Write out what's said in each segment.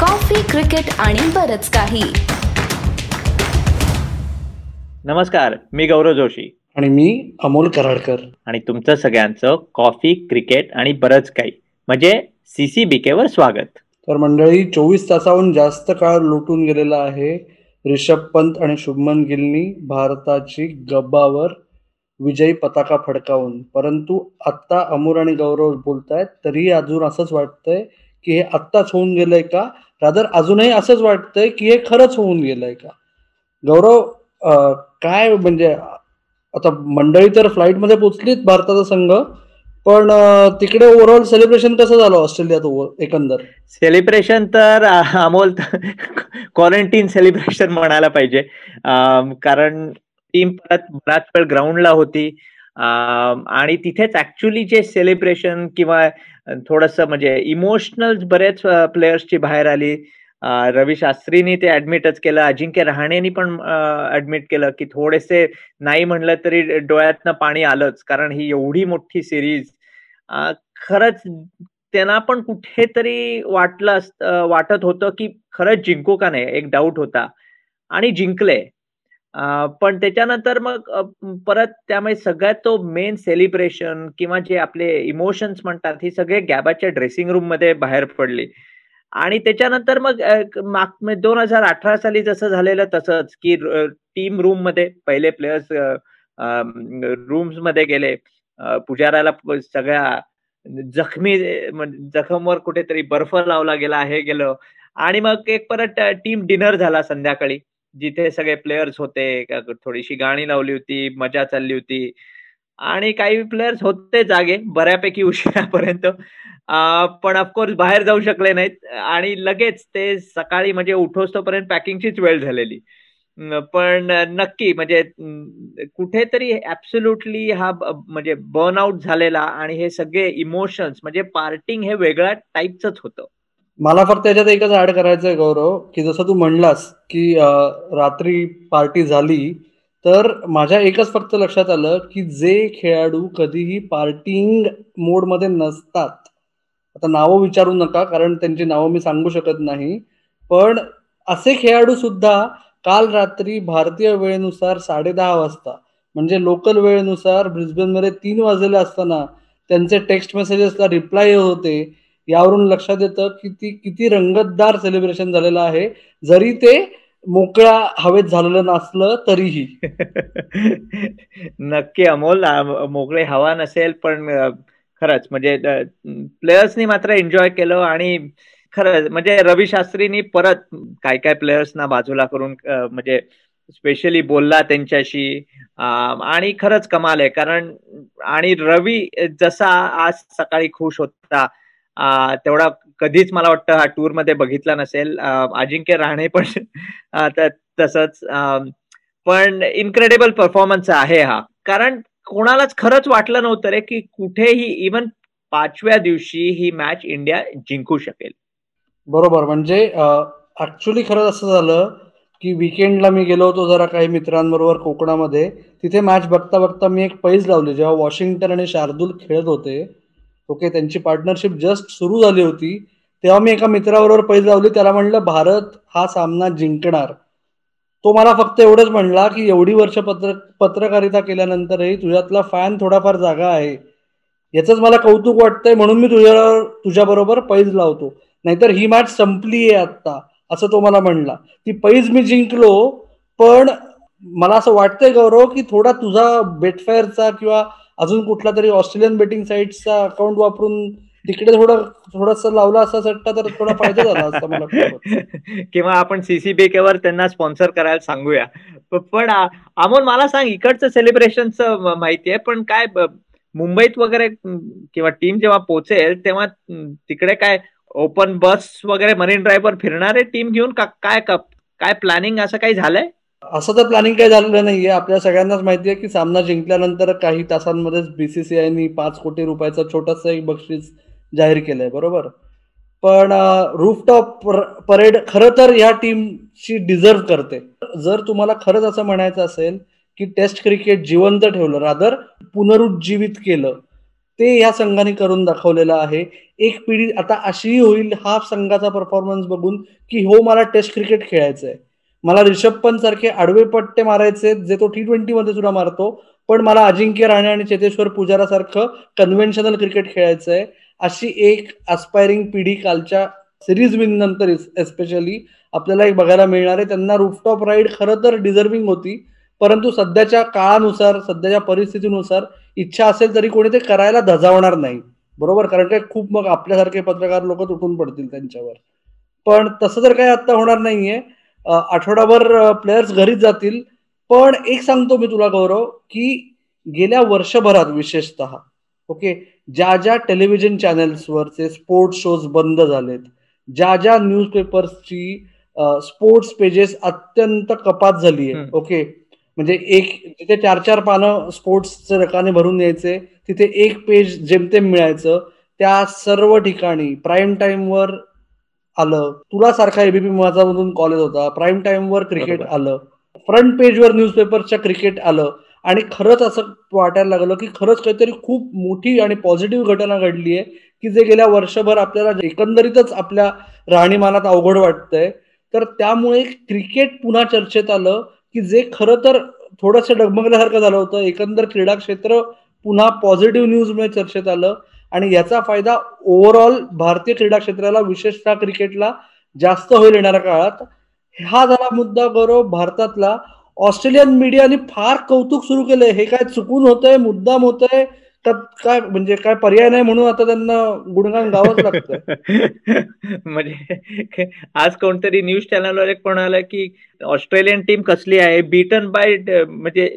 Coffee cricket आणि बरच काही. नमस्कार मी गौरव जोशी. आणि मी अमोल कराडकर. आणि तुमचं सगळ्यांचं कॉफी क्रिकेट आणि बरंच काही. म्हणजे सीसी वर स्वागत. तर मंडळी चोवीस तासाहून जास्त काळ लुटून गेलेला आहे रिषभ पंत आणि शुभमन गिलनी भारताची गब्बावर विजयी पताका फडकावून. परंतु आत्ता अमोर आणि गौरव बोलतायत तरी अजून असंच वाटतंय की हे आत्ताच होऊन गेलंय का? रादर अजूनही असंच वाटतंय की हे खरंच होऊन गेलंय का? गौरव काय म्हणजे आता मंडळी तर फ्लाईटमध्ये पोचलीत भारताचा संघ पण तिकडे ओव्हरऑल सेलिब्रेशन कसं झालं ऑस्ट्रेलियात एकंदर? सेलिब्रेशन तर अमोल क्वारंटीन सेलिब्रेशन म्हणायला पाहिजे. कारण टीम परत बराच वेळ ग्राउंडला होती. आणि तिथेच ऍक्च्युली जे सेलिब्रेशन किंवा थोडस म्हणजे इमोशनल बरेच प्लेयर्सची बाहेर आली. रवी शास्त्रीनी ते ऍडमिटच केलं. अजिंक्य रहाणेनी पण ऍडमिट केलं की थोडेसे नाही म्हणलं तरी डोळ्यातनं पाणी आलंच. कारण ही एवढी मोठी सिरीज खरंच त्यांना पण कुठेतरी वाटलं वाटत होतं की खरंच जिंकू का नाही? एक डाऊट होता. आणि जिंकले. पण त्याच्यानंतर मग परत त्यामुळे सगळ्यात तो मेन सेलिब्रेशन किंवा जे आपले इमोशन्स म्हणतात हे सगळे गॅबाच्या ड्रेसिंग रूममध्ये बाहेर पडले. आणि त्याच्यानंतर मग दोन हजार अठरा साली जसं झालेलं तसंच की टीम रूममध्ये पहिले प्लेयर्स रूम्समध्ये गेले. पुजाराला सगळ्या जखमी जखमवर कुठेतरी बर्फ लावला गेला हे गेलं. आणि मग एक परत टीम डिनर झाला संध्याकाळी. जिथे सगळे प्लेयर्स होते थोडीशी गाणी लावली होती मजा चालली होती. आणि काही प्लेयर्स होते जागे बऱ्यापैकी उशिरापर्यंत. पण ऑफकोर्स बाहेर जाऊ शकले नाहीत. आणि लगेच ते सकाळी म्हणजे उठोस्तोपर्यंत पॅकिंगचीच वेळ झालेली. पण नक्की म्हणजे कुठेतरी ऍब्सोल्युटली हा म्हणजे बर्न आउट झालेला आणि हे सगळे इमोशन्स म्हणजे पार्टिंग हे वेगळ्या टाईपच होतं. मला फक्त त्याच्यात एकच ऍड करायचं आहे गौरव की जसं तू म्हणलास की रात्री पार्टी झाली तर माझ्या एकच फक्त लक्षात आलं की जे खेळाडू कधीही पार्टिंग मोडमध्ये नसतात. आता नावं विचारू नका कारण त्यांची नावं मी सांगू शकत नाही. पण असे खेळाडू सुद्धा काल रात्री भारतीय वेळेनुसार साडे दहा वाजता म्हणजे लोकल वेळेनुसारमध्ये तीन वाजलेले असताना त्यांचे टेक्स्ट मेसेजेसला रिप्लाय होते. यावरून लक्षात येतं की ती किती रंगतदार सेलिब्रेशन झालेलं आहे. जरी ते मोकळ्या हवेत झालेलं नसलं तरीही. नक्की अमोल मोकळे हवा नसेल पण खरंच म्हणजे प्लेयर्सनी मात्र एन्जॉय केलं आणि खरंच म्हणजे रवी शास्त्रीनी परत काय काय प्लेयर्सना बाजूला करून म्हणजे स्पेशली बोलला त्यांच्याशी. आणि खरंच कमाल आहे. कारण आणि रवी जसा आज सकाळी खुश होता तेवढा कधीच मला वाटतं हा टूरमध्ये बघितला नसेल. अजिंक्य राहणे पण तसंच पण इनक्रेडिबल परफॉर्मन्स आहे हा. कारण कोणालाच खरंच वाटलं नव्हतं रे की कुठेही इवन पाचव्या दिवशी ही मॅच इंडिया जिंकू शकेल. बरोबर. म्हणजे ऍक्च्युली खरंच असं झालं की विकेंडला मी गेलो होतो जरा काही मित्रांबरोबर कोकणामध्ये. तिथे मॅच बघता बघता मी एक पैज लावली. जेव्हा वॉशिंग्टन आणि शार्दूल खेळत होते ओके त्यांची पार्टनरशिप जस्ट सुरू झाली होती. तेव्हा मी एका मित्राबरोबर पैज लावली. त्याला म्हणलं भारत हा सामना जिंकणार. तो मला फक्त एवढंच म्हणला की एवढी वर्ष पत्र पत्रकारिता केल्यानंतरही तुझ्यातला फॅन थोडाफार जागा आहे. याचंच मला कौतुक वाटतंय म्हणून मी तुझ्या तुझ्या बरोबर पैज लावतो. नाहीतर ही मॅच संपली आहे आता असं तो मला म्हणला. ती पैज मी जिंकलो पण मला असं वाटतंय गौरव की थोडा तुझा बेटफेअरचा किंवा अजून कुठला तरी ऑस्ट्रेलियन बेटिंग साईटचा अकाउंट वापरून तिकडे थोडं थोडस लावला असा सट्टा तर थोडा फायदा झाला असता मला किंवा आपण सीसीबीकेवर त्यांना स्पॉन्सर करायला सांगूया. पण अमोल मला सांग इकडचं सेलिब्रेशनचं माहिती आहे पण काय मुंबईत वगैरे किंवा टीम जेव्हा पोहोचेल तेव्हा तिकडे काय ओपन बस वगैरे मरीन ड्राईव्हवर फिरणारे टीम घेऊन काय काय प्लॅनिंग असं काही झालंय? असं तर प्लॅनिंग काही झालेलं नाहीये. आपल्या सगळ्यांनाच माहिती आहे की सामना जिंकल्यानंतर काही तासांमध्येच बीसीसीआयनी पाच कोटी रुपयाचा छोटासा एक बक्षीस जाहीर केलंय बरोबर? पण रूफटॉप परेड खरं तर ह्या टीमची डिझर्व करते. जर तुम्हाला खरंच असं म्हणायचं असेल की टेस्ट क्रिकेट जिवंत ठेवलं रादर पुनरुज्जीवित केलं ते या संघाने करून दाखवलेलं आहे. एक पिढी आता अशीही होईल हा संघाचा परफॉर्मन्स बघून की हो मला टेस्ट क्रिकेट खेळायचं आहे मला रिषभ पंत सारखे आडवे पट्टे मारायचे जे तो टी ट्वेंटी मध्ये सुद्धा मारतो. पण मला अजिंक्य राणे आणि चेतेश्वर पुजारा सारखं कन्व्हेन्शनल क्रिकेट आहे अशी एक अस्पायरिंग पिढी कालच्या सिरीज विन नंतर एस्पेशली आपल्याला एक बघायला मिळणार आहे. त्यांना रूफटॉप राईड खरं तर डिझर्विंग होती. परंतु सध्याच्या काळानुसार सध्याच्या परिस्थितीनुसार इच्छा असेल तरी कोणी ते करायला धजावणार नाही. बरोबर? कारण काय? खूप मग आपल्यासारखे पत्रकार लोक तुटून पडतील त्यांच्यावर. पण तसं तर काही आता होणार नाहीये. आठवडाभर प्लेयर्स घरीच जातील. पण एक सांगतो मी तुला गौरव की गेल्या वर्षभरात विशेषत ओके ज्या ज्या टेलिव्हिजन चॅनेल्सवरचे स्पोर्ट्स शोज बंद झालेत ज्या ज्या न्यूजपेपर्सची स्पोर्ट्स पेजेस अत्यंत कपात झाली आहे ओके. म्हणजे एक जिथे चार चार पानं स्पोर्ट्सचे रकाने भरून यायचे तिथे एक पेज जेमतेम मिळायचं त्या सर्व ठिकाणी प्राईम टाइमवर आलं. तुला सारखा एबीपी माझा मधून कॉलेज होता. प्राईम टाइमवर क्रिकेट आलं. फ्रंट पेजवर न्यूजपेपरच्या क्रिकेट आलं. आणि खरंच असं वाटायला लागलं की खरंच काहीतरी खूप मोठी आणि पॉझिटिव्ह घटना घडली आहे की जे गेल्या वर्षभर आपल्याला एकंदरीतच आपल्या राहणीमानात अवघड वाटतंय. तर त्यामुळे क्रिकेट पुन्हा चर्चेत आलं की जे खरं तर थोडस डगमगल्यासारखं झालं होतं. एकंदर क्रीडा क्षेत्र पुन्हा पॉझिटिव्ह न्यूजमुळे चर्चेत आलं. आणि याचा फायदा ओव्हरऑल भारतीय क्रीडा क्षेत्राला विशेषतः क्रिकेटला जास्त होईल येणाऱ्या काळात. हा झाला मुद्दा गौरव भारतातला. ऑस्ट्रेलियन मीडियाने फार कौतुक सुरू केलंय. हे काय चुकून होतंय? मुद्दाम होतंय? काय म्हणजे काय पर्याय नाही म्हणून आता त्यांना गुणगान गावच लागतं म्हणजे आज कोणतरी न्यूज चॅनलवर एक म्हणाला की ऑस्ट्रेलियन टीम कसली आहे? बीटन बाय म्हणजे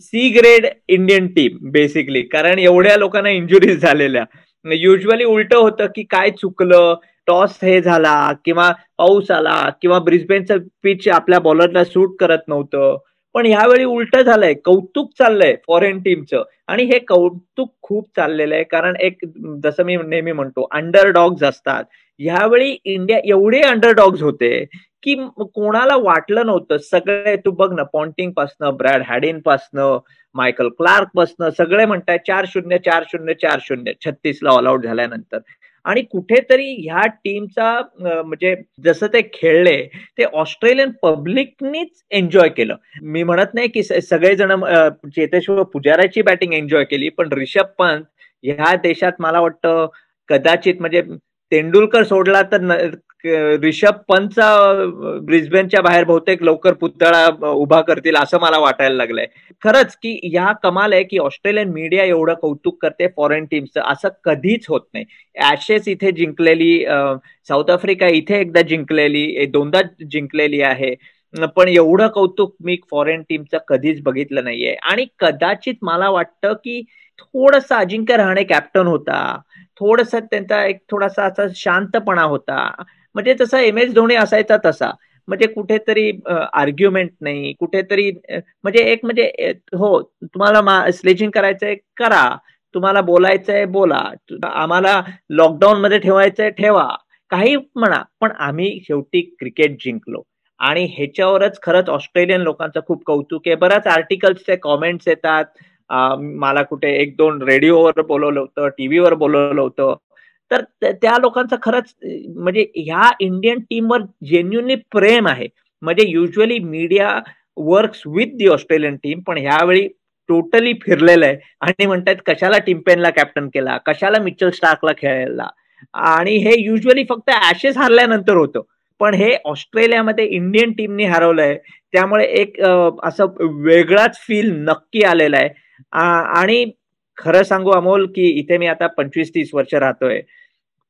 C grade Indian team basically कारण एवढ्या लोकांना इंजुरीज झालेल्या. म्हणजे युजली उलट होतं की काय चुकलं टॉस हे झाला किंवा पाऊस आला किंवा ब्रिस्बेनचं पिच आपल्या बॉलरला सूट करत नव्हतं. पण ह्यावेळी उलट झालंय कौतुक चाललंय फॉरेन टीमचं आणि हे कौतुक खूप चाललेलं आहे कारण एक जसं मी नेहमी म्हणतो अंडर डॉग्स असतात. ह्यावेळी इंडिया एवढे अंडर डॉग्स होते की कोणाला वाटलं नव्हतं सगळे तू बघ ना पॉन्टिंग पासनं ब्रॅड हॅडिन पासनं मायकल क्लार्क बसणं सगळे म्हणताय चार शून्य चार शून्य चार शून्य छत्तीसला ऑल आउट झाल्यानंतर. आणि कुठेतरी ह्या टीमचा म्हणजे जसं ते खेळले ते ऑस्ट्रेलियन पब्लिकनीच एन्जॉय केलं. मी म्हणत नाही की सगळेजण चेतेश्वर पुजाराची बॅटिंग एन्जॉय केली पण रिषभ पंत ह्या देशात मला वाटतं कदाचित म्हणजे तेंडुलकर सोडला तर रिषभ पंतचा ब्रिस्बेनच्या बाहेर बहुतेक लवकर पुतळा उभा करतील असं मला वाटायला लागलंय. खरंच की या कमाल आहे की ऑस्ट्रेलियन मीडिया एवढं कौतुक करते फॉरेन टीमचं असं कधीच होत नाही. ऍशेस इथे जिंकलेली साऊथ आफ्रिका इथे एकदा जिंकलेली दोनदा जिंकलेली आहे. पण एवढं कौतुक मी फॉरेन टीमचं कधीच बघितलं नाहीये. आणि कदाचित मला वाटतं की थोडासा अजिंक्य रहाणे कॅप्टन होता. थोडस त्यांचा एक थोडासा असा शांतपणा होता. म्हणजे तसा एम एस धोनी असायचा तसा. म्हणजे कुठेतरी आर्ग्युमेंट नाही. कुठेतरी म्हणजे एक म्हणजे हो तुम्हाला स्लेजिंग करायचंय करा. तुम्हाला बोलायचंय बोला. आम्हाला लॉकडाऊन मध्ये ठेवायचंय ठेवा. काही म्हणा. पण आम्ही शेवटी क्रिकेट जिंकलो. आणि ह्याच्यावरच खरंच ऑस्ट्रेलियन लोकांचं खूप कौतुक आहे. बऱ्याच आर्टिकल्सचे कॉमेंट्स येतात. मला कुठे एक दोन रेडिओवर बोलवलं होतं टीव्हीवर बोलवलं होतं. तर त्या लोकांचं खरंच म्हणजे ह्या इंडियन टीमवर जेन्युनली प्रेम आहे. म्हणजे usually media works with the Australian team पण ह्यावेळी टोटली फिरलेलं आहे. आणि म्हणतात कशाला टिम्पेनला कॅप्टन केला? कशाला मिचल स्टार्कला खेळायला आणि हे युजली फक्त ऍशेस हारल्यानंतर होतं. पण हे ऑस्ट्रेलियामध्ये इंडियन टीमने हरवलंय. त्यामुळे एक असं वेगळाच फील नक्की आलेला आहे. आणि खरं सांगू अमोल की इथे मी आता पंचवीस तीस वर्ष राहतोय.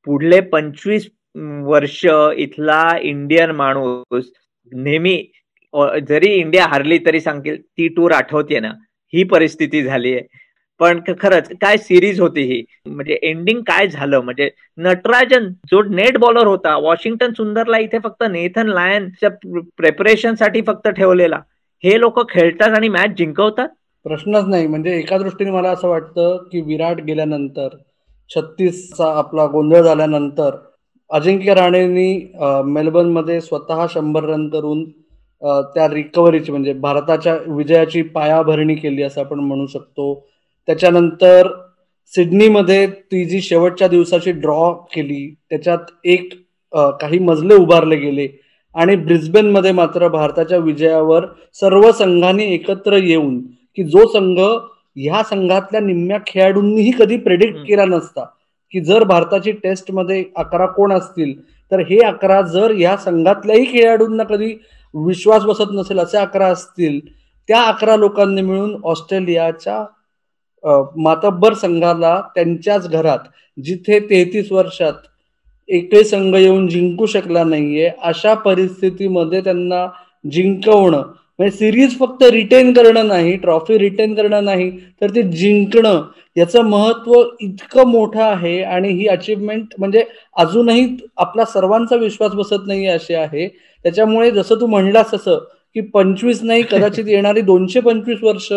पुढले पंचवीस वर्ष इथला इंडियन माणूस नेहमी जरी इंडिया हारली तरी सांगेल ती टूर आठवते ना. ही परिस्थिती झाली आहे पण खरंच काय सिरीज होती ही? म्हणजे एंडिंग काय झालं? म्हणजे नटराजन जो नेट बॉलर होता वॉशिंग्टन सुंदरला इथे फक्त नेथन लायनच्या प्रेपरेशनसाठी फक्त ठेवलेला. हे लोक खेळतात आणि मॅच जिंकवतात? प्रश्नच नाही. म्हणजे एका दृष्टीने मला असं वाटतं की विराट गेल्यानंतर छत्तीसचा आपला गोंधळ झाल्यानंतर अजिंक्य राणेंनी मेलबर्नमध्ये स्वतः शंभर रन करून त्या रिकव्हरीची म्हणजे भारताच्या विजयाची पायाभरणी केली असं आपण म्हणू शकतो. त्याच्यानंतर सिडनीमध्ये ती जी शेवटच्या दिवसाची ड्रॉ केली. त्याच्यात एक काही मजले उभारले गेले. आणि ब्रिस्बेनमध्ये मात्र भारताच्या विजयावर सर्व संघांनी एकत्र येऊन की जो संघ ह्या संघातल्या निम्म्या खेळाडूंनीही कधी प्रेडिक्ट केला नसता. की जर भारताची टेस्टमध्ये अकरा कोण असतील तर हे अकरा जर या संघातल्याही खेळाडूंना कधी विश्वास बसत नसेल असे अकरा असतील त्या अकरा लोकांनी मिळून ऑस्ट्रेलियाच्या मातब्बर संघाला त्यांच्याच घरात जिथे तेहतीस वर्षात एकही संघ येऊन जिंकू शकला नाहीये अशा परिस्थितीमध्ये त्यांना जिंकवणं म्हणजे सिरीज फक्त रिटेन करणं नाही ट्रॉफी रिटेन करणं नाही तर ते जिंकणं याचं महत्त्व इतकं मोठं आहे आणि ही अचिव्हमेंट म्हणजे अजूनही आपला सर्वांचा विश्वास बसत नाही असे आहे. त्याच्यामुळे जसं तू म्हणलास तसं की पंचवीस नाही कदाचित येणारी दोनशे पंचवीस वर्ष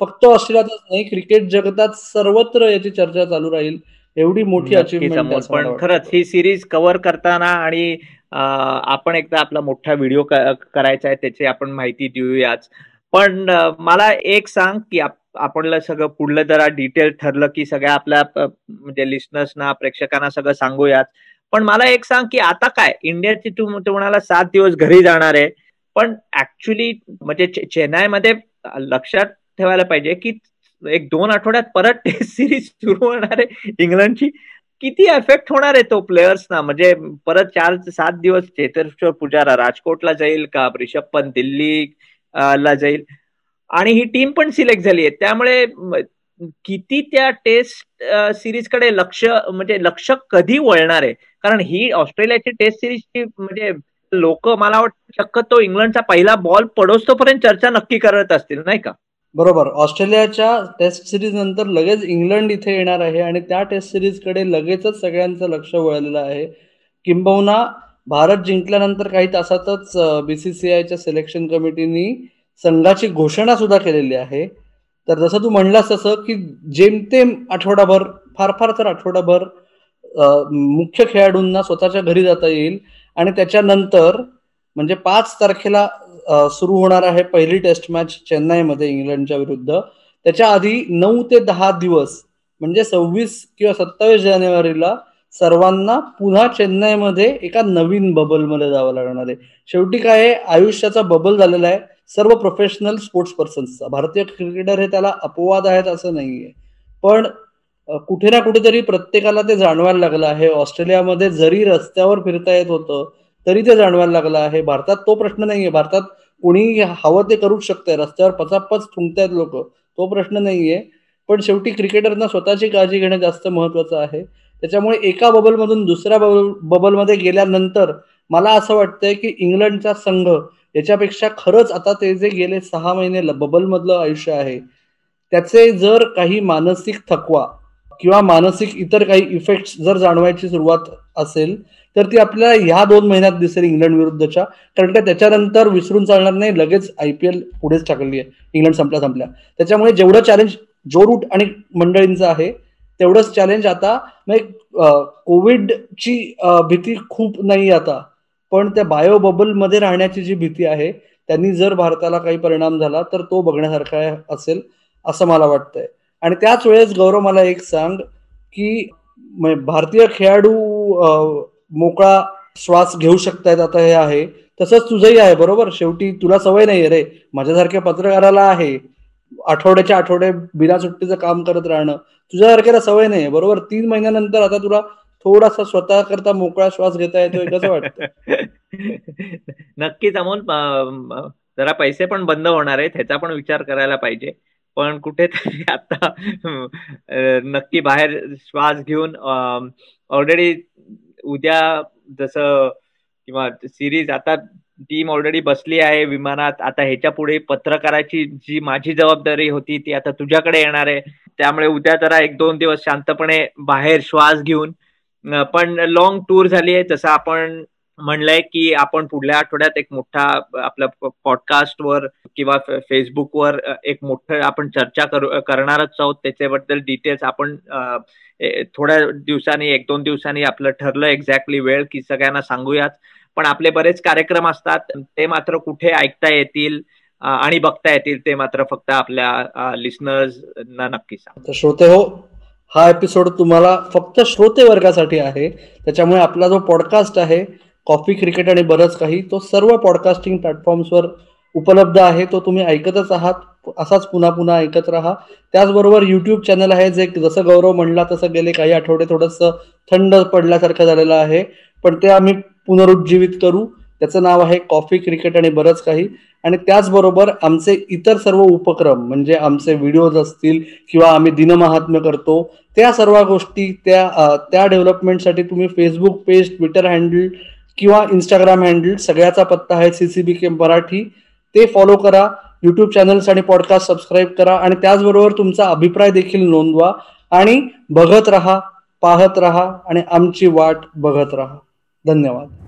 फक्त ऑस्ट्रेलियातच नाही क्रिकेट जगतात सर्वत्र याची चर्चा चालू राहील. एवढी मोठी अचिव्हमेंट पण खरंच ही सिरीज कव्हर करताना आणि आपण एकदा आपला मोठा व्हिडिओ करायचा आहे त्याची आपण माहिती देऊयाच. पण मला एक सांग की आपणला सगळं पुढलं जरा डिटेल ठरलं की सगळ्या आपल्या म्हणजे लिस्नर्सना प्रेक्षकांना सगळं सांगूयात पण मला एक सांग की आता काय? इंडियाची तू म्हणाला सात दिवस घरी जाणार आहे. पण ऍक्च्युली म्हणजे चेन्नईमध्ये लक्षात ठेवायला पाहिजे की एक दोन आठवड्यात परत टेस्ट सिरीज सुरू होणार आहे इंग्लंडची. किती एफेक्ट होणार आहे तो प्लेयर्सना म्हणजे परत चार सात दिवस चेतेश्वर पुजारा राजकोटला जाईल का? रिषभ पंत दिल्ली ला जाईल? आणि ही टीम पण सिलेक्ट झाली आहे. त्यामुळे किती त्या टेस्ट सिरीजकडे लक्ष म्हणजे लक्ष कधी वळणार आहे? कारण ही ऑस्ट्रेलियाची टेस्ट सिरीजची म्हणजे लोक मला वाटतं शक्यतो इंग्लंडचा पहिला बॉल पडोसतोपर्यंत चर्चा नक्की करत असतील नाही का? बरोबर. ऑस्ट्रेलियाच्या टेस्ट सिरीज नंतर लगेच इंग्लंड इथे येणार आहे आणि त्या टेस्ट सिरीजकडे लगेचच सगळ्यांचं लक्ष वळलेलं आहे. किंबहुना भारत जिंकल्यानंतर काही तासातच बीसीसीआयच्या सिलेक्शन कमिटीनी संघाची घोषणा सुद्धा केलेली आहे. तर जसं तू म्हणलास तसं की जेमतेम आठवडाभर फार फार तर आठवडाभर मुख्य खेळाडूंना स्वतःच्या घरी जाता येईल. आणि त्याच्यानंतर म्हणजे पाच तारखेला सुरू होणार आहे पहिली टेस्ट मॅच चेन्नईमध्ये इंग्लंडच्या विरुद्ध. त्याच्या आधी नऊ ते दहा दिवस म्हणजे सव्वीस किंवा सत्तावीस जानेवारीला सर्वांना पुन्हा चेन्नईमध्ये एका नवीन बबलमध्ये जावं लागणार आहे. शेवटी काय आयुष्याचा बबल झालेला आहे. सर्व प्रोफेशनल स्पोर्ट्स पर्सन्सचा भारतीय क्रिकेटर हे त्याला अपवाद आहेत असं नाहीये. पण कुठे ना कुठेतरी प्रत्येकाला ते जाणवायला लागलं आहे. ऑस्ट्रेलियामध्ये जरी रस्त्यावर फिरता येत होतं तरी ते जाणवायला लागलं आहे. भारतात तो प्रश्न नाहीये. भारतात कोणी हवं ते करूच शकतंय. रस्त्यावर पचापच थुंकतायत लोक. तो प्रश्न नाहीये. पण शेवटी क्रिकेटरना स्वतःची काळजी घेणं जास्त महत्वाचं आहे. त्याच्यामुळे एका बबलमधून दुसऱ्या बबल बबलमध्ये गेल्यानंतर मला असं वाटतंय की इंग्लंडचा संघ याच्यापेक्षा खरंच आता ते जे गेले सहा महिने बबलमधलं आयुष्य आहे त्याचे जर काही मानसिक थकवा किंवा मानसिक इतर काही इफेक्ट्स जर जाणवायची सुरुवात असेल तर ती आपल्याला ह्या दोन महिन्यात दिसेल इंग्लंड विरुद्धच्या. कारण का त्याच्यानंतर विसरून चालणार नाही लगेच आय पी एल पुढेच टाकली आहे. इंग्लंड संपल्या संपल्या. त्याच्यामुळे जेवढं चॅलेंज जो रूट आणि मंडळींचं आहे तेवढंच चॅलेंज आता म्हणजे कोविडची भीती खूप नाही आता. पण त्या बायो बबलमध्ये राहण्याची जी भीती आहे त्यांनी जर भारताला काही परिणाम झाला तर तो बघण्यासारखा असेल असं मला वाटतंय. आणि त्याच वेळेस गौरव मला एक सांग की भारतीय खेळाडू मोकळा श्वास घेऊ शकतायत आता हे आहे. तसंच तुझंही आहे बरोबर? शेवटी तुला सवय नाही रे. माझ्यासारख्या पत्रकाराला आहे. आठवड्याच्या आठवडे बिना सुट्टीचं काम करत राहणं. तुझ्यासारख्याला सवय नाही बरोबर? तीन महिन्यानंतर आता तुला थोडासा स्वतः करता मोकळा श्वास घेता येतोय कसं वाटत? नक्कीच अमोल जरा पैसे पण बंद होणार आहेत ह्याचा पण विचार करायला पाहिजे. पण कुठेतरी आता नक्की बाहेर श्वास घेऊन ऑलरेडी उद्या जसं किंवा सिरीज आता टीम ऑलरेडी बसली आहे विमानात. आता ह्याच्या पुढे पत्रकाराची जी माझी जबाबदारी होती ती आता तुझ्याकडे येणार आहे. त्यामुळे उद्या जरा एक दोन दिवस शांतपणे बाहेर श्वास घेऊन. पण लॉंग टूर झाली आहे. जसं आपण म्हणलंय की आपण पुढल्या आठवड्यात एक मोठा आपल्या पॉडकास्टवर किंवा फेसबुकवर एक मोठं आपण चर्चा करू करणारच आहोत. त्याच्याबद्दल डिटेल्स आपण थोड्या दिवसांनी एक दोन दिवसांनी आपलं ठरलं एक्झॅक्टली वेळ की सगळ्यांना सांगूयात. पण आपले बरेच कार्यक्रम असतात ते मात्र कुठे ऐकता येतील आणि बघता येतील ते मात्र फक्त आपल्या लिस्नर्सना नक्की सांग. श्रोते हो हा एपिसोड तुम्हाला फक्त श्रोते वर्गासाठी आहे. त्याच्यामुळे आपला जो पॉडकास्ट आहे कॉफी क्रिकेट आणि बरंच काही तो सर्व पॉडकास्टिंग प्लॅटफॉर्म्सवर उपलब्ध आहे तो तुम्ही ऐकतच आहात. असाच पुन्हा पुन्हा ऐकत राहा. त्याचबरोबर युट्यूब चॅनल आहे जे जसं गौरव म्हणला तसं गेले काही आठवडे थोडंसं थंड पडल्यासारखं झालेलं आहे. पण ते आम्ही पुनरुज्जीवित करू. त्याचं नाव आहे कॉफी क्रिकेट आणि बरंच काही. आणि त्याचबरोबर आमचे इतर सर्व उपक्रम म्हणजे आमचे व्हिडिओज असतील किंवा आम्ही दिनमहात्म्य करतो त्या सर्व गोष्टी त्या त्या डेव्हलपमेंटसाठी तुम्ही फेसबुक पेज ट्विटर हँडल किंवा इंस्टाग्राम हँडल सगळ्याचा पत्ता आहे सीसीबी के मराठी. ते फॉलो करा. युट्यूब चॅनल्स आणि पॉडकास्ट सबस्क्राईब करा. आणि त्याचबरोबर तुमचा अभिप्राय देखील नोंदवा. आणि बघत राहा पाहत राहा आणि आमची वाट बघत राहा. धन्यवाद.